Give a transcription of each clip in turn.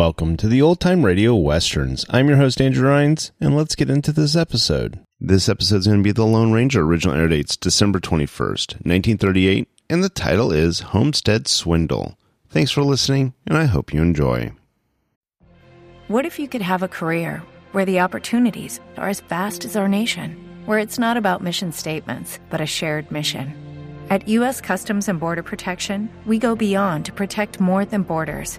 Welcome to the Old Time Radio Westerns. I'm your host, Andrew Rhynes, and let's get into this episode. This episode is going to be The Lone Ranger. Original air dates December 21st, 1938, and the title is Homestead Swindle. Thanks for listening, and I hope you enjoy. What if you could have a career where the opportunities are as vast as our nation, where it's not about mission statements, but a shared mission? At U.S. Customs and Border Protection, we go beyond to protect more than borders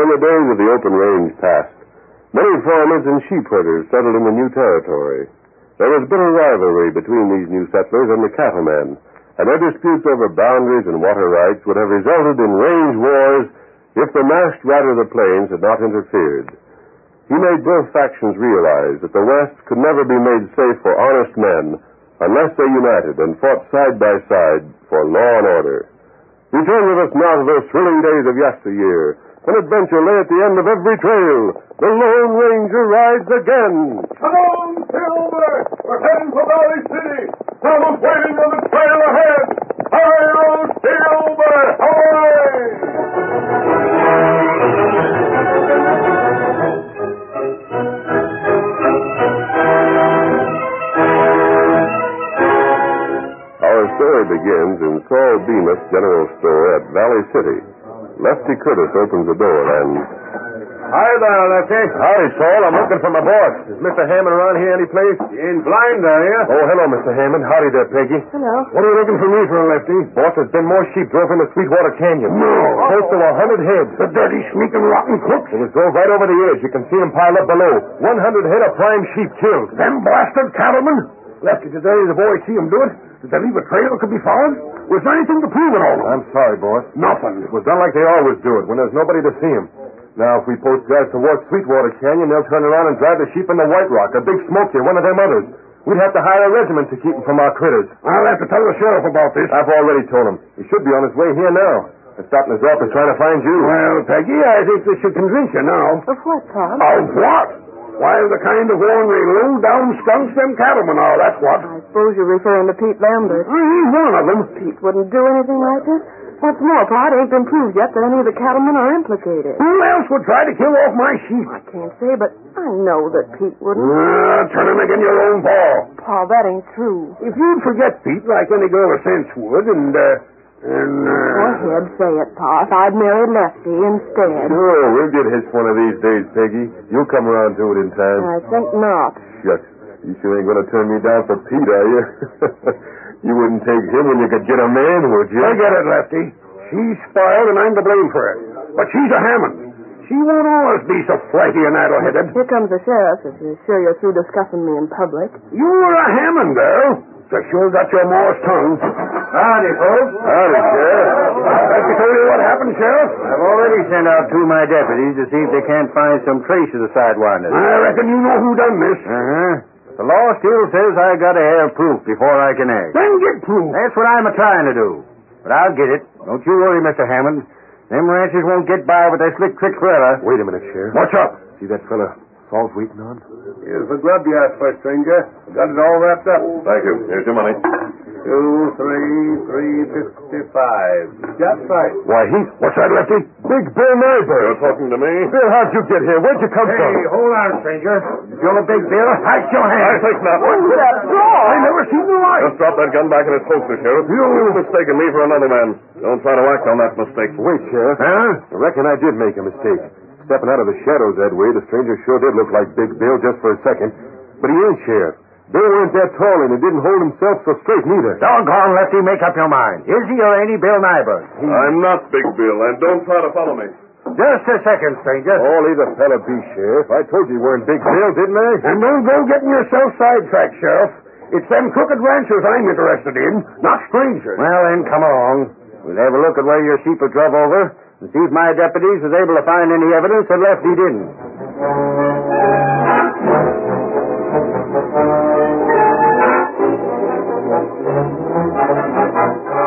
When the days of the open range passed, many farmers and sheep herders settled in the new territory. There was bitter rivalry between these new settlers and the cattlemen, and their disputes over boundaries and water rights would have resulted in range wars if the masked rider of the plains had not interfered. He made both factions realize that the West could never be made safe for honest men unless they united and fought side by side for law and order. Return with us now to those thrilling days of yesteryear, when adventure lay at the end of every trail. The Lone Ranger rides again. Come on, Silver! We're heading for Valley City. Someone's waiting on the trail ahead. Hi-yo, Silver! Away! Our our story begins in Saul Bemis General Store at Valley City. Lefty Curtis opens the door and Hi there, Lefty. Howdy, Saul. I'm looking for my boss. Is Mr. Hammond around here any place? You ain't blind, are you? Oh, hello, Mr. Hammond. Howdy there, Peggy. Hello. What are you looking for me for, Lefty? Boss, there's been more sheep drove into Sweetwater Canyon. No. Close to a hundred heads. The dirty, sneaking, rotten crooks. It was drove right over the edge. You can see them piled up below. One hundred head of prime sheep killed. Them blasted cattlemen. Lefty, today the boys see 'em do it. Did they leave a trail that could be followed? Was there anything to prove it all? I'm sorry, boss. Nothing. It was done like they always do it, when there's nobody to see 'em. Now, if we post guys towards Sweetwater Canyon, they'll turn around and drive the sheep into White Rock, a big smoky, one of them others. We'd have to hire a regiment to keep 'em from our critters. I'll have to tell the sheriff about this. I've already told him. He should be on his way here now. He's stopped in his office trying to find you. Well, Peggy, I think this should convince you now. Of what, Tom? Of what? Why, the kind of ornery, low-down skunks them cattlemen are, that's what. I suppose you're referring to Pete Lambert. He's one of them. Pete wouldn't do anything like this. What's more, Pa, it ain't been proved yet that any of the cattlemen are implicated. Who else would try to kill off my sheep? I can't say, but I know that Pete wouldn't. Ah, turn him again your own paw. Pa, that ain't true. If you'd forget Pete like any girl of sense would, and, uh, and, uh... Go ahead, say it, Pa. If I'd married Lefty instead. Sure, we'll get his one of these days, Peggy. You'll come around to it in time. I think not. Shucks. You sure ain't gonna turn me down for Pete, are you? you wouldn't take him when you could get a man, would you? Forget it, Lefty. She's spoiled, and I'm to blame for it. But she's a Hammond. She won't always be so flighty and addle-headed. Here comes the sheriff, if you're sure you're through discussing me in public. You were a Hammond girl. Just sure got your Morse tongue. Howdy, folks. Howdy, Sheriff. Have you told you what happened, Sheriff? I've already sent out two of my deputies to see if they can't find some trace of the sidewinders. I reckon you know who done this. Uh-huh. The law still says I gotta have proof before I can act. Then get proof. That's what I'm a trying to do. But I'll get it. Don't you worry, Mr. Hammond. Them ranchers won't get by with their slick tricks forever. Wait a minute, Sheriff. What's up? See that fella Saul's waiting on? Here's the grub you asked for, stranger. Got it all wrapped up. Thank you. Here's your money. Two, three, three, fifty-five. That's right. Why, he... What's that, Lefty? Big Bill Nyberg. You're talking to me? Bill, how'd you get here? Where'd you come Hey, from? Hey, hold on, stranger. You're a big bill. Hide your hand. I think not. What's that draw? I never seen the like. Just drop that gun back in its holster, Sheriff. You... You've mistaken me for another man. Don't try to act on that mistake. Wait, Sheriff. Uh, huh? I reckon I did make a mistake. Stepping out of the shadows that way, the stranger sure did look like Big Bill just for a second. But he ain't, Sheriff. Bill weren't that tall, and he didn't hold himself so straight neither. Doggone, Lefty, make up your mind. Is he or ain't he Bill Nyberg? I'm not Big Bill, and don't try to follow me. Just a second, stranger. Oh, leave the fella be, Sheriff. I told you you weren't Big Bill, didn't I? And don't go getting yourself sidetracked, Sheriff. It's them crooked ranchers I'm interested in, not strangers. Well, then, come along. We'll have a look at where your sheep are drove over and see if my deputies was able to find any evidence that Lefty didn't.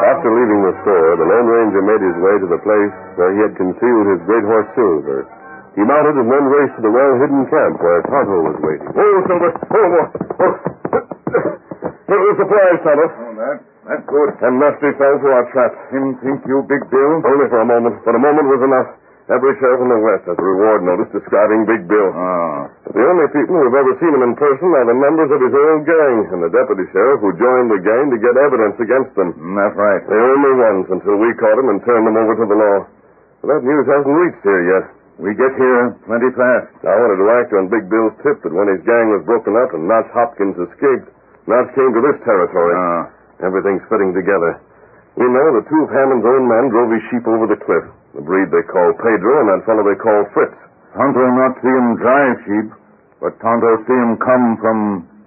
After leaving the store, the Lone Ranger made his way to the place where he had concealed his great horse Silver. He mounted and then raced to the well-hidden camp where Tonto was waiting. Oh, Silver! Oh, boy! Oh. It was a surprise, Tonto. Oh, that, that's good. And Lefty fell for our trap. Him think you big Bill? Only for a moment, but a moment was enough. Every sheriff in the West has a reward notice describing Big Bill. Ah. The only people who have ever seen him in person are the members of his old gang and the deputy sheriff who joined the gang to get evidence against them. That's right. The only ones until we caught him and turned him over to the law. But that news hasn't reached here yet. We get here plenty fast. I wanted to act on Big Bill's tip that when his gang was broken up and Notch Hopkins escaped, Notch came to this territory. Ah. Everything's fitting together. We know the two of Hammond's own men drove his sheep over the cliff. The breed they call Pedro and that fellow they call Fritz. Tonto not see him drive sheep, but Tonto see him come from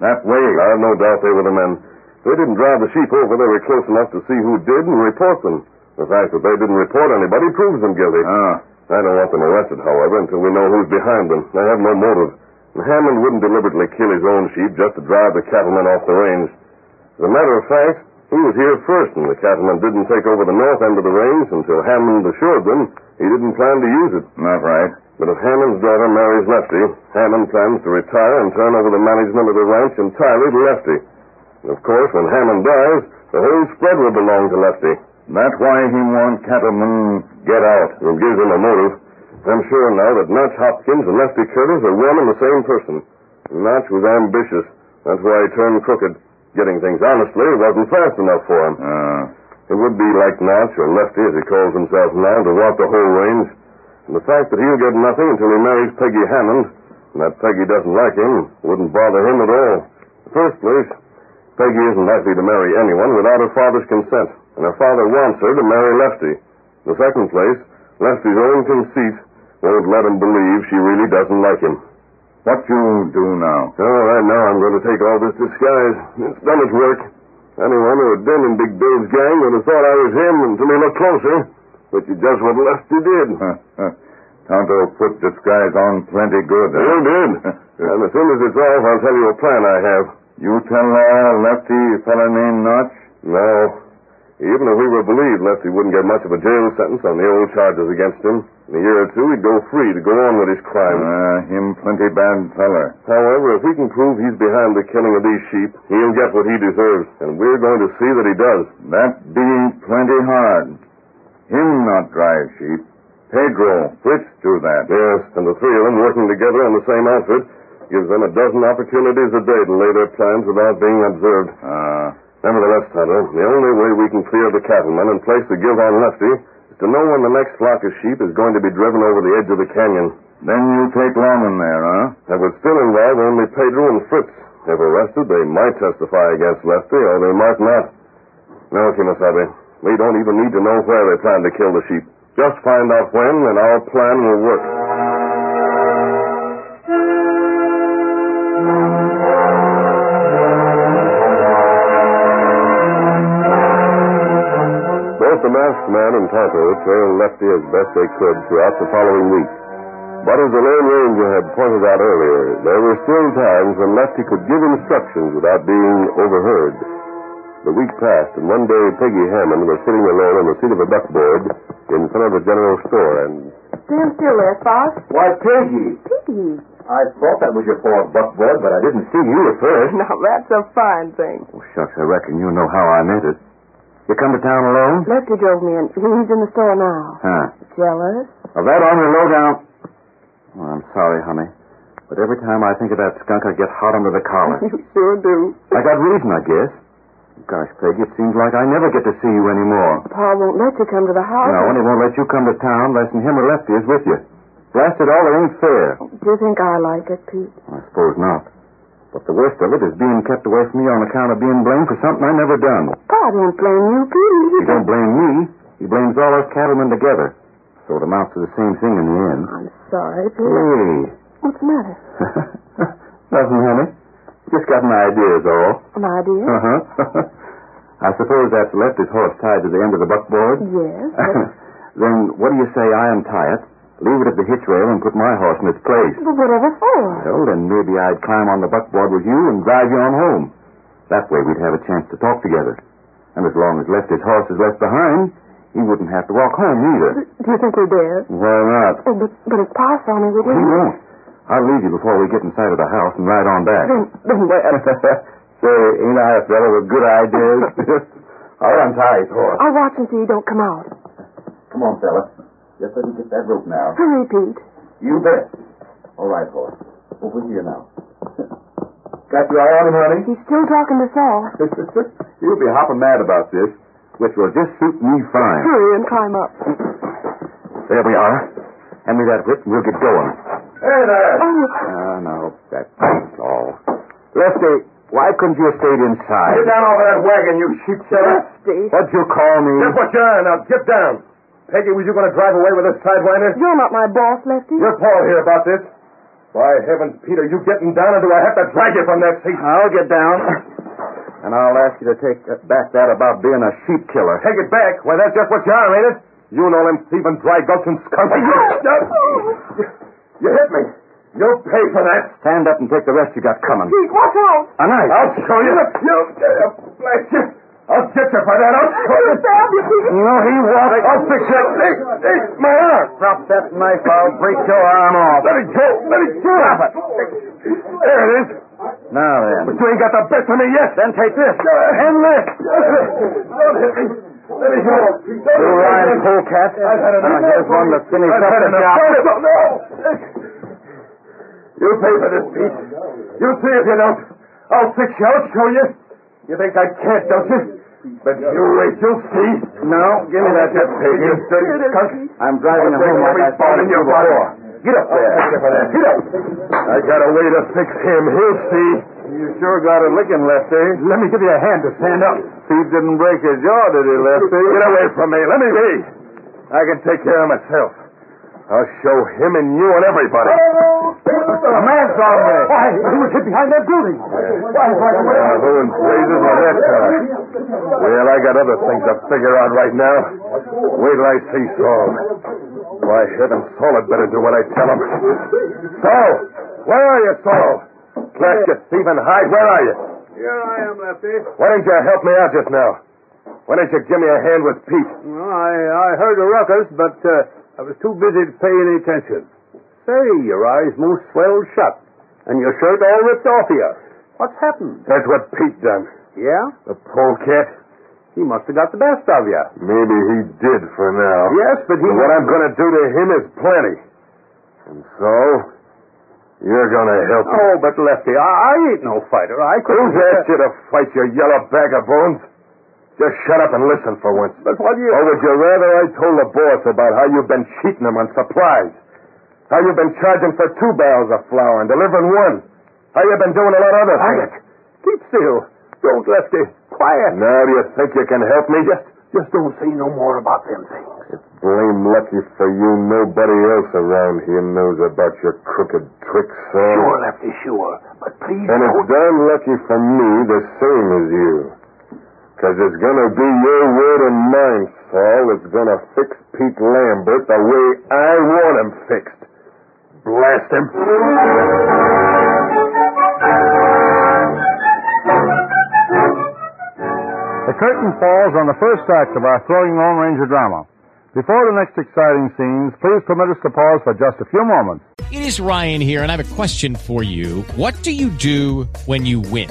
that way. I've no doubt they were the men. They didn't drive the sheep over. They were close enough to see who did and report them. The fact that they didn't report anybody proves them guilty. Ah. I don't want them arrested, however, until we know who's behind them. They have no motive. And Hammond wouldn't deliberately kill his own sheep just to drive the cattlemen off the range. As a matter of fact, he was here first, and the cattlemen didn't take over the north end of the range until Hammond assured them he didn't plan to use it. Not right. But if Hammond's daughter marries Lefty, Hammond plans to retire and turn over the management of the ranch entirely to Lefty. And of course, when Hammond dies, the whole spread will belong to Lefty. That's why he wants cattlemen get out. It gives him a motive. I'm sure now that Notch Hopkins and Lefty Curtis are one and the same person. Notch was ambitious. That's why he turned crooked. Getting things honestly wasn't fast enough for him. Uh, It would be like Notch, or Lefty as he calls himself now, to want the whole range. And the fact that he'll get nothing until he marries Peggy Hammond, and that Peggy doesn't like him, wouldn't bother him at all. In the first place, Peggy isn't likely to marry anyone without her father's consent, and her father wants her to marry Lefty. In the second place, Lefty's own conceit won't let him believe she really doesn't like him. What you do now? All right, now I'm going to take all this disguise. It's done its work. Anyone who had been in Big Bill's gang would have thought I was him until he looked closer, which is just what Lefty did. Tonto put disguise on plenty good. You did. and as soon as it's off, I'll tell you a plan I have. You tell uh, Lefty fella named Notch? No. Even if we were believed, Lefty wouldn't get much of a jail sentence on the old charges against him. In a year or two, he'd go free to go on with his crime. Uh, him plenty bad feller. However, if we can prove he's behind the killing of these sheep, he'll get what he deserves, and we're going to see that he does. That being plenty hard. Him not drive sheep. Pedro, Fritz do that. Yes, and the three of them working together on the same outfit gives them a dozen opportunities a day to lay their plans without being observed. Uh, Nevertheless, Tonto, the only way we can clear the cattlemen and place the guilt on Lefty is to know when the next flock of sheep is going to be driven over the edge of the canyon. then you take Longman there, huh? That would still involve only Pedro and Fritz. If arrested, they might testify against Lefty, or they might not. No, Kemosabe, we don't even need to know where they plan to kill the sheep. Just find out when, and our plan will work. Man and Tonto trailed Lefty as best they could throughout the following week. But as the Lone Ranger had pointed out earlier, there were still times when Lefty could give instructions without being overheard. The week passed, and one day Peggy Hammond was sitting alone on the seat of a buckboard in front of the general store, and Stand still there, Fox. Why, Peggy! Piggy. I thought that was your paw buckboard, but I didn't see you at first. Now, that's a fine thing. Oh, shucks, I reckon you know how I meant it. You come to town alone? Lefty drove me in. He's in the store now. Huh. Jealous? Of that on your lowdown. Oh, I'm sorry, honey. But every time I think of that skunk, I get hot under the collar. You sure do. I got reason, I guess. Gosh, Peggy, it seems like I never get to see you anymore. Pa won't let you come to the house. No, and he won't let you come to town unless him or Lefty is with you. Blast it all, it ain't fair. Do you think I like it, Pete? I suppose not. But the worst of it is being kept away from me on account of being blamed for something I never done. Pa don't blame you, Pete. He don't blame me. He blames all us cattlemen together. So it amounts to the same thing in the end. I'm sorry, Pete. Hey. What's the matter? Nothing, honey. Just got an idea, is all. An idea? Uh-huh. I suppose that's left his horse tied to the end of the buckboard? Yes. Then what do you say I untie it, leave it at the hitch rail, and put my horse in its place? but whatever for? Well, then maybe I'd climb on the buckboard with you and drive you on home. That way we'd have a chance to talk together. And as long as Lefty's horse is left behind, he wouldn't have to walk home either. Do you think we dare? Why not? Oh, but, but if Pa saw me, would He he? won't. I'll leave you before we get in sight of the house and ride on back. Then, then where? Say, ain't I a fellow with good ideas? I'll untie his horse. I'll watch and see he don't come out. Come on, fella. Just let me get that rope now. Hurry, Pete. You bet. All right, horse. Over here now. Got your eye on him, honey? He's still talking to Saul. He'll be hopping mad about this, which will just suit me fine. Hurry and climb up. There we are. Hand me that whip and we'll get going. Hey there! Oh, Ah, no, that's all. Lefty, why couldn't you have stayed inside? Get down off of that wagon, you sheep killer! Steve. What'd you call me? Get what you're now. Get down. Peggy, was you going to drive away with this sidewinder? You're not my boss, Lefty. You're Paul here about this. By heavens, Peter, you getting down, or do I have to drag you from that seat? I'll get down. And I'll ask you to take back that about being a sheep killer. Take it back. Why, that's just what you are, ain't it? You and all them thieving dry gulch and skunks. You, oh, you hit me. You'll pay for that. Stand up and take the rest you got coming. Pete, watch out. A knife. I'll show you. You, blast you. I'll get you for that. I'll show you. Stab you, Pete. No, he won't. I'll fix you. Hey, hey, my arm. Drop that knife. I'll break your arm off. Let it go. Let it go. Drop it. There it is. Now then. But you ain't got the best of me yet. Then take this. And this. Don't hit me. Let me go. You lying polecat. I've had enough. Now, here's one to finish I've up the job. No, no, no. You pay for this, Pete. You see if you don't. I'll fix you. I'll show you. You think I can't, don't you? But you wait, you'll see. No, give me that Get paid, you dirty skunk. I'm driving him home like I Fall in your body. Get up there. Get up. I got a way to fix him. He'll see. You sure got a licking, Lefty. Let me give you a hand to stand up. Steve didn't break his jaw, did he, Lefty? Get away from me. Let me be. I can take care of myself. I'll show him and you and everybody. A man's on me. Why? He was hid behind that building. Why? Why? who in blazes was that fellow? Well, I got other things to figure out right now. Wait till I see Saul. Why, heaven, Saul had better do what I tell him. Saul! Where are you, Saul? Blast you, thieving hide. Where are you? Here I am, Lefty. Why didn't you help me out just now? Why didn't you give me a hand with Pete? Well, I, I heard a ruckus, but uh, I was too busy to pay any attention. Say, your eyes most swelled shut, and your shirt all ripped off you. What's happened? That's what Pete done. Yeah? The polecat. He must have got the best of you. Maybe he did for now. Yes, but he... But what I'm going to do to him is plenty. And so, you're going to help me. Oh, but Lefty, I, I ain't no fighter. I couldn't... Who's asked you to fight, your yellow bag of bones? Just shut up and listen for once. But what do you... Or would you rather I told the boss about how you've been cheating him on supplies? How you've been charging for two barrels of flour and delivering one? How you've been doing a lot of other things? Keep still. Don't, Lefty. Quiet. Now do you think you can help me? Just, just don't say no more about them things. It's blame lucky for you nobody else around here knows about your crooked tricks, son. Sure, Lefty, sure. But please And it's don't... darn lucky for me the same as you. Because it's going to be your word and mine, Saul, that's going to fix Pete Lambert the way I want him fixed. Blast him. The curtain falls on the first act of our thrilling Lone Ranger drama. Before the next exciting scenes, please permit us to pause for just a few moments. It is Ryan here, and I have a question for you. What do you do when you win?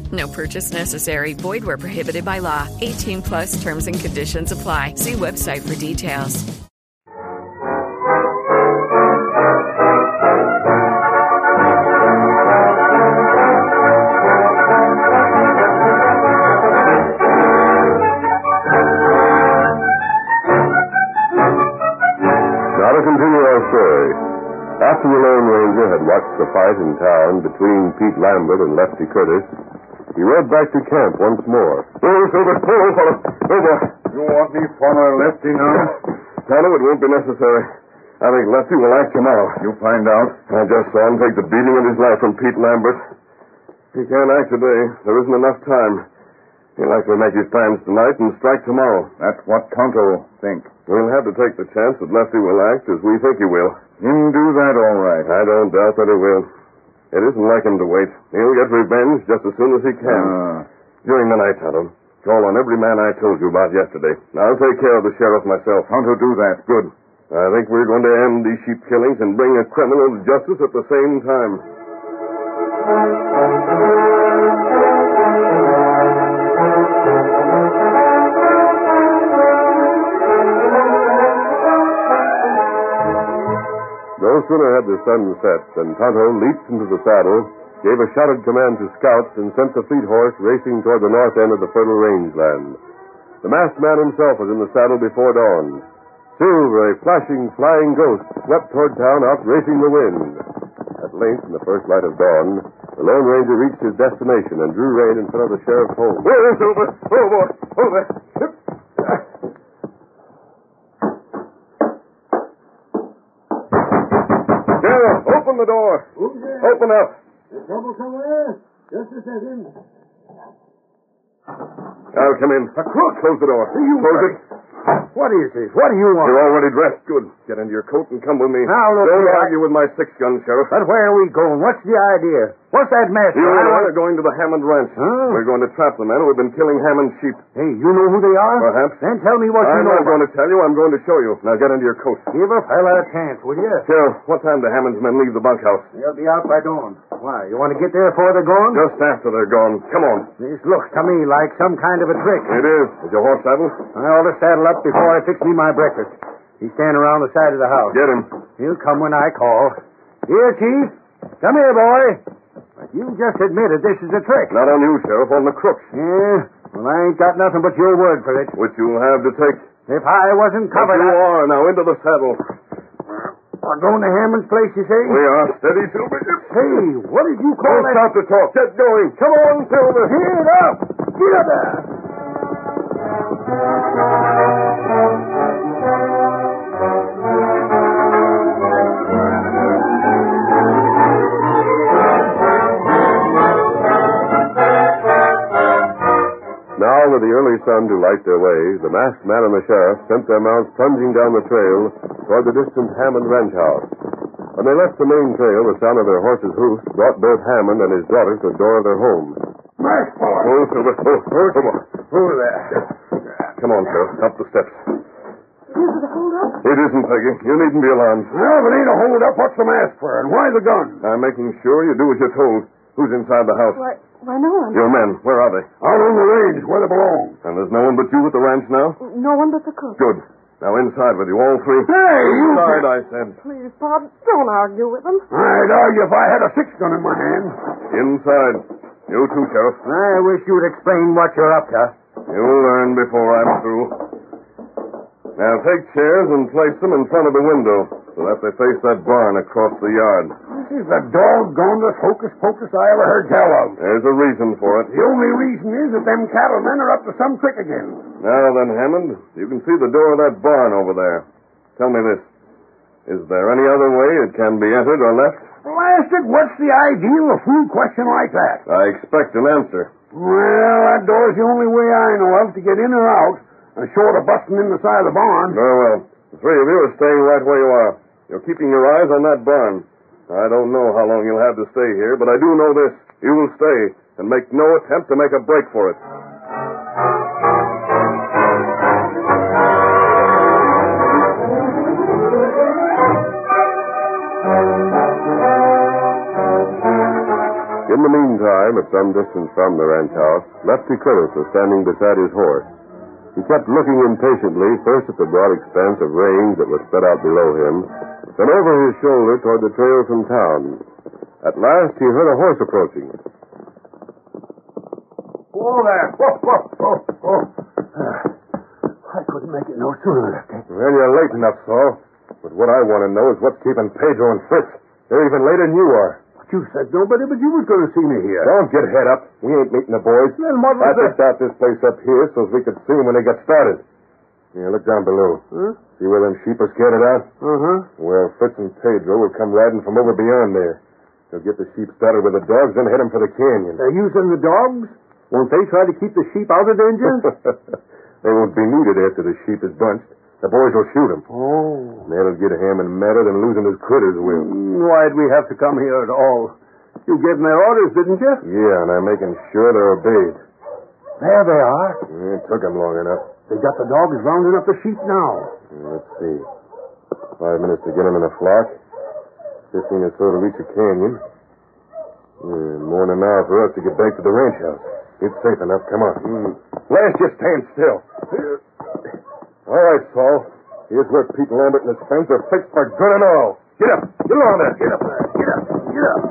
No purchase necessary. Void where prohibited by law. 18 plus terms and conditions apply. See website for details. Now to continue our story. After the Lone Ranger had watched the fight in town between Pete Lambert and Lefty Curtis, he rode back to camp once more. Oh, Silver, pull, fellow. Over. You want me follow Lefty now? Tell him it won't be necessary. I think Lefty will act tomorrow. You'll find out. I just saw him take the beating of his life from Pete Lambert. He can't act today. There isn't enough time. He'll likely make his plans tonight and strike tomorrow. That's what Tonto think. We'll have to take the chance that Lefty will act as we think he will. Him do that all right. I don't doubt that he will. It isn't like him to wait. He'll get revenge just as soon as he can. Ah. During the night, Tonto. Call on every man I told you about yesterday. I'll take care of the sheriff myself. Tonto do that. Good. I think we're going to end these sheep killings and bring a criminal to justice at the same time. Those sooner had the sun set than Tonto leaped into the saddle, gave a shouted command to scouts, and sent the fleet horse racing toward the north end of the fertile rangeland. The masked man himself was in the saddle before dawn. Silver, a flashing, flying ghost, swept toward town, outracing the wind. At length, in the first light of dawn, the Lone Ranger reached his destination and drew rein in front of the sheriff's home. Where is Silver? Boy. Over. Open the door. Open up. Is trouble somewhere? Just a second. I'll come in. A crook. Close the door. You Close it. What is this? What do you want? You're already dressed. Good. Get into your coat and come with me. Now, look Don't here, I- argue with my six gun, Sheriff. But where are we going? What's the idea? What's that mess? You and I are going to the Hammond Ranch. Huh? We're going to trap the men who've been killing Hammond sheep. Hey, you know who they are? Perhaps. Then tell me what you know. I'm not going to tell you. I'm going to show you. Now get into your coat. Give a fella a chance, will you? Sheriff, what time do Hammond's men leave the bunkhouse? They'll be out by dawn. Why, you want to get there before they're gone? Just after they're gone. Come on. This looks to me like some kind of a trick. It is. Is your horse saddled? I ought to saddle up before I fix me my breakfast. He's standing around the side of the house. Get him. He'll come when I call. Here, Chief. Come here, boy. But you just admitted this is a trick. Not on you, Sheriff, on the crooks. Yeah? Well, I ain't got nothing but your word for it. Which you'll have to take. If I wasn't But covered, you I... are. Now into the saddle. We're going to Hammond's place, you say? We are. Steady, Silver. Hey, what did you call Don't that? stop to talk. Get going. Come on, Silver. Get up! Get up there! Now, with the early sun to light their way, the masked man and the sheriff sent their mounts plunging down the trail toward the distant Hammond ranch house. When they left the main trail, the sound of their horses' hoofs brought both Hammond and his daughter to the door of their home. Mask Oh, Silver. Oh, oh, come on. Over there. Come on, Sheriff. Up the steps. Is it a hold-up? It isn't, Peggy. You needn't be alarmed. Well, if it ain't a hold-up, what's the mask for? And why the gun? I'm making sure you do as you're told. Who's inside the house? Why, why, no one. Your men. Where are they? Out on the range, where they belong. And there's no one but you at the ranch now? No one but the cook. Good. Now inside with you, all three. Hey, you... Inside, I said. Please, Bob, don't argue with them. I'd argue if I had a six-gun in my hand. Inside. You too, Sheriff. I wish you'd explain what you're up to. You'll learn before I'm through. Now take chairs and place them in front of the window so that they face that barn across the yard. This is the doggonest hocus-pocus I ever heard tell of. There's a reason for it. The only reason is that them cattlemen are up to some trick again. Now then, Hammond, you can see the door of that barn over there. Tell me this. Is there any other way it can be entered or left? Blast it, what's the idea of a fool question like that? I expect an answer. Well, that door's the only way I know of to get in or out, short of busting in the side of the barn. Very well. The three of you are staying right where you are. You're keeping your eyes on that barn. I don't know how long you'll have to stay here, but I do know this. You will stay and make no attempt to make a break for it. In the meantime, at some distance from the ranch house, Lefty Curtis was standing beside his horse. He kept looking impatiently first at the broad expanse of range that was spread out below him, then over his shoulder toward the trail from town. At last, he heard a horse approaching. Whoa there. Whoa, whoa, whoa, whoa. Ah, I couldn't make it no sooner, Lefty. Well, you're late enough, Saul. But what I want to know is what's keeping Pedro and Fritz. They're even later than you are. You said nobody but you was going to see me here. Don't get head up. We ain't meeting the boys. Then what was I picked out this place up here so as we could see 'em when they got started. Yeah, look down below. Huh? See where them sheep are scattered out? Uh-huh. Well, Fritz and Pedro will come riding from over beyond there. They'll get the sheep started with the dogs, then head 'em for the canyon. They're using the dogs? Won't they try to keep the sheep out of danger? they won't be needed after the sheep is bunched. The boys will shoot 'em. oh. That'll get him Hammond madder than losing his critters will. Mm, Why'd we have to come here at all? You gave them their orders, didn't you? Yeah, and I'm making sure they're obeyed. There they are. Yeah, It them long enough. They got the dogs rounding up the sheep now. Let's see. Five minutes to get them in the flock. Fifteen or so to reach a canyon. Yeah, more than an hour for us to get back to the ranch house. It's safe enough. Come on. Mm. Last, just stand still. All right, Saul. Here's where Pete Lambert and his friends are fixed for good and all. Get up. Get along there. Get up there. Get up. Get up.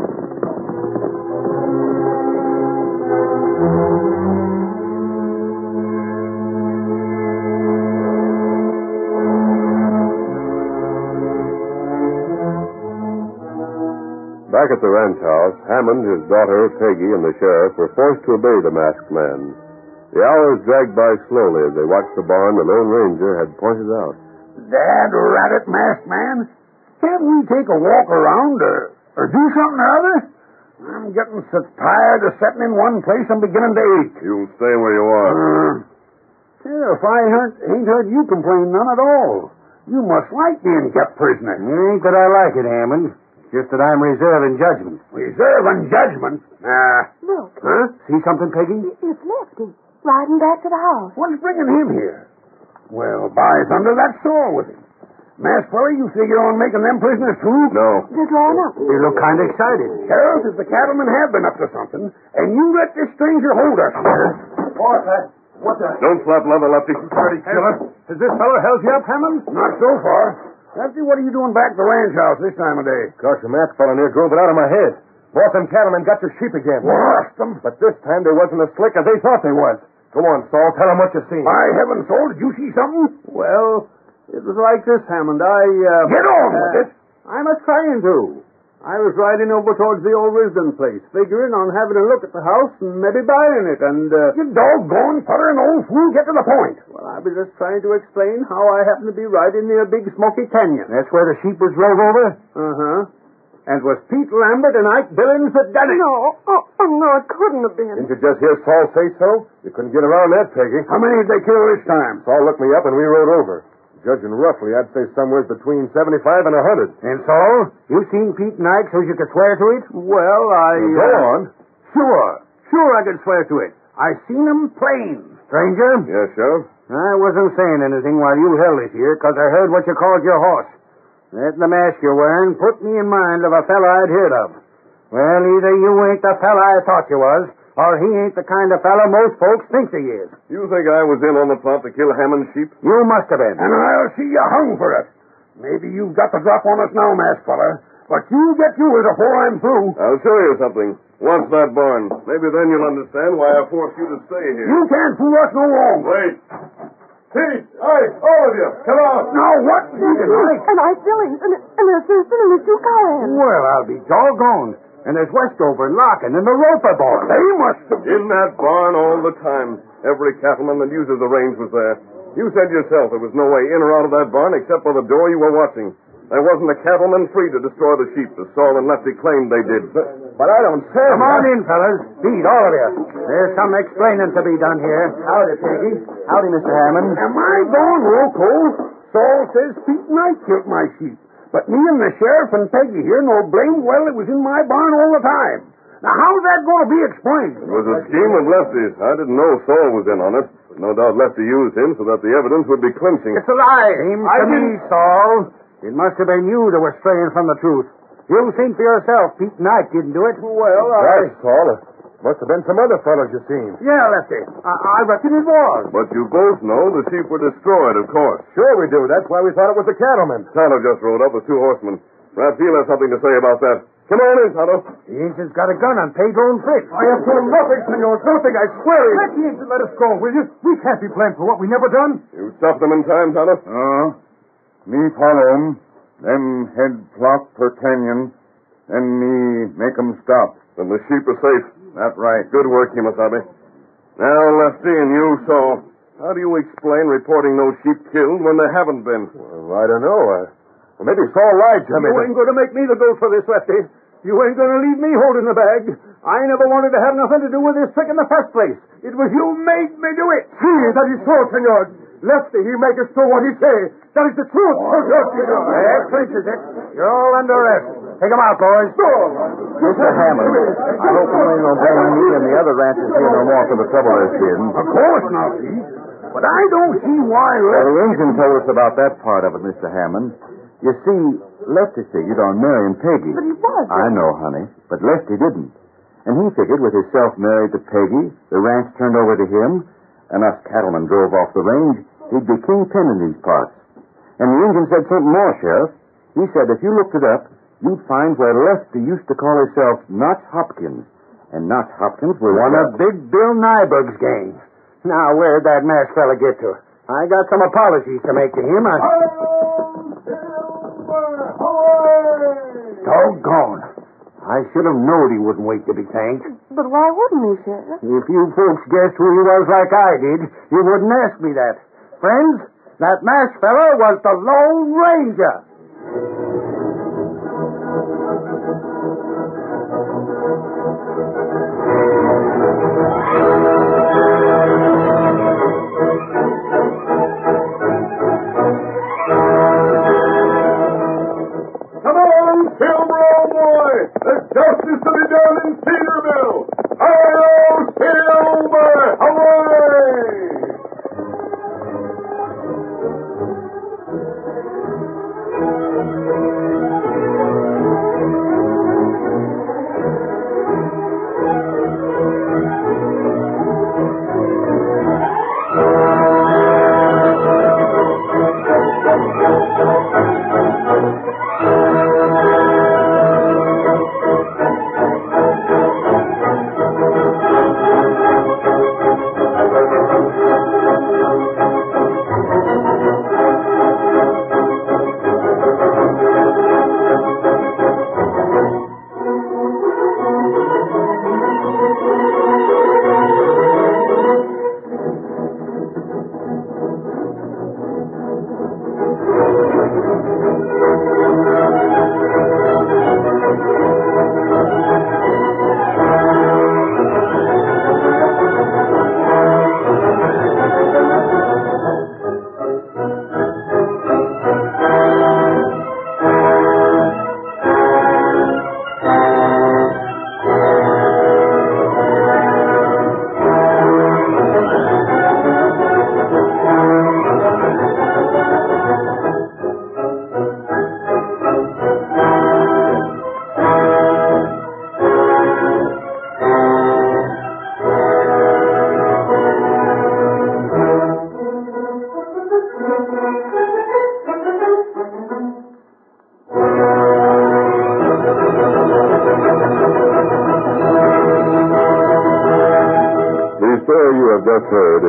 Back at the ranch house, Hammond, his daughter, Peggy, and the sheriff were forced to obey the masked man. The hours dragged by slowly as they watched the barn the Lone Ranger had pointed out. Dad, rat it, masked man. Can't we take a walk around or, or do something or other? I'm getting so tired of sitting in one place I'm beginning to ache. You'll stay where you are. Uh, Sheriff, I heard, ain't heard you complain none at all. You must like being kept prisoner. Ain't that I like it, Hammond. Just that I'm reserving judgment. Reserving judgment? Nah. Look, Huh? See something, Peggy? it's Lefty, riding back to the house. What's bringing him here? Well, by thunder, that's all with him. Masked fella, you figure on making them prisoners too? No. They're drawn up. They look kind of excited. Sheriff, if the cattlemen have been up to something, and you let this stranger hold us here. What's that? What the? Don't slap leather, Lefty. Dirty killer. Has this fellow held you up, Hammond? Not so far. Lefty, what are you doing back at the ranch house this time of day? Gosh, the masked fellow near drove it out of my head. Bought them cattlemen got your sheep again. Lost them. But this time they wasn't as slick as they thought they was. Go on, Saul. Tell them what you seen. By heaven, Saul, did you see something? Well, it was like this, Hammond. I, uh... Get on with it. I'm a trying to. I was riding over towards the old Wisdom place, figuring on having a look at the house and maybe buying it, and, uh... You doggone puttering old fool, get to the point. Well, I was just trying to explain how I happened to be riding near Big Smoky Canyon. That's where the sheep was drove over? Uh-huh. And it was Pete Lambert and Ike Billings that done it. No, oh, oh, no, it couldn't have been. Didn't you just hear Saul say so? You couldn't get around that, Peggy. How many did they kill this time? Saul looked me up and we rode over. Judging roughly, I'd say somewhere between 75 and a 100. And so, you seen Pete and Ike so you could swear to it? Well, I... Well, go uh, on. Sure. Sure I could swear to it. I seen 'em plain. Stranger? Yes, Sheriff? I wasn't saying anything while you held it here, 'cause I heard what you called your horse. That the mask you're wearing put me in mind of a fellow I'd heard of. Well, either you ain't the fellow I thought you was, or he ain't the kind of fellow most folks think he is. You think I was in on the plot to kill Hammond's sheep? You must have been. And I'll see you hung for it. Maybe you've got the drop on us now, masked fella, but you get yours before I'm through. I'll show you something. Once that barn. Maybe then you'll understand why I forced you to stay here. You can't fool us no longer. Wait. Pete, Ike, all of you, come on. Now, what? Ike? And I Billings, and, and there's Susan and there's two Callahan. Well, I'll be doggone. And there's Westover and Larkin and the Roper boy. They must have... In that barn all the time. Every cattleman that uses the range was there. You said yourself there was no way in or out of that barn except by the door you were watching. There wasn't a cattleman free to destroy the sheep, as Saul and Lefty claimed they did. But, But I don't say Come on in, fellas. Beat, all of you. There's some explaining to be done here. Howdy, Peggy. Howdy, Mr. Hammond. Am I going loco? Saul says Pete and I killed my sheep. But me and the sheriff and Peggy here know blame well it was in my barn all the time. Now, how's that going to be explained? It was a scheme of Lefty's. I didn't know Saul was in on it. But no doubt Lefty used him so that the evidence would be clinching. It's a lie. Seems I to me, didn't- Saul, it must have been you that were straying from the truth. You think for yourself Pete Knight didn't do it. Well, Right, Saul. Must have been some other fellows you seen. Yeah, Lefty. I, I reckon it was. But you both know the sheep were destroyed, of course. Sure we do. That's why we thought it was the cattlemen. Tonto just rode up with two horsemen. Raphael has something to say about that. Come on in, Tonto. The Ancient's got a gun on Pedro and Fritz. I have told nothing, senor. Nothing, I swear it. Let the Ancient let us go, will you? We can't be blamed for what we never done. You stopped them in time, Tonto? Uh, me follow 'em. Them head plot per canyon. Then me make 'em stop. Then the sheep are safe. That right. Good work, Kemosabe. Now, Lefty and you, so How do you explain reporting those sheep killed when there haven't been? Well, I don't know. Uh, well, maybe Saul lied to me. You ain't going to make me the goat for this, Lefty. You ain't going to leave me holding the bag. I never wanted to have nothing to do with this trick in the first place. It was you made me do it. See, that is so, senor. Lefty, he make us do what he say. That is the truth. Oh, yes, senor. Eh, that clinches it. You're all under arrest. Take 'em out, boys. Mr. Hammond, I hope you ain't gonna blame me and the other ranchers here no more for the trouble there's been. Of course not, Pete. But I don't see why Well, Lefty... the Injun told us about that part of it, Mr. Hammond. You see, Lefty figured on marrying Peggy. But he was. I know, honey, but Lefty didn't. And he figured with himself married to Peggy, the ranch turned over to him, and us cattlemen drove off the range, he'd be kingpin in these parts. And the Injun said something more, Sheriff. He said if you looked it up, you'd find where Lefty used to call herself Notch Hopkins. And Notch Hopkins was One of Big Bill Nyberg's gang. Now, where'd that masked fella get to? I got some apologies to make to him. I... Doggone. I should have known he wouldn't wait to be thanked. But why wouldn't he, Sheriff? If you folks guessed who he was like I did, you wouldn't ask me that. Friends, that masked fellow was the Lone Ranger.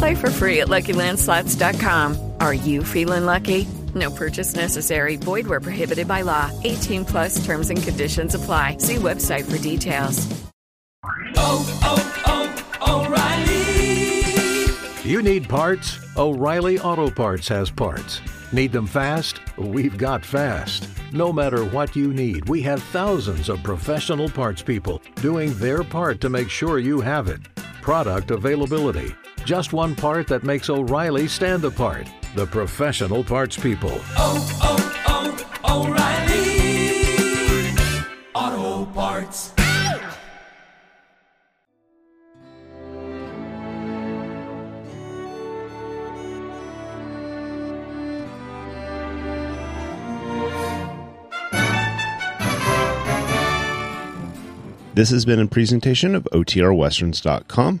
Play for free at LuckyLandSlots.com. Are you feeling lucky? No purchase necessary. Void where prohibited by law. 18 plus terms and conditions apply. See website for details. Oh, oh, oh, O'Reilly! You need parts? O'Reilly Auto Parts has parts. Need them fast? We've got fast. No matter what you need, we have thousands of professional parts people doing their part to make sure you have it. Product availability. Just one part that makes O'Reilly stand apart. The professional parts people. Oh, oh, oh, O'Reilly. Auto Parts. This has been a presentation of OTRWesterns.com,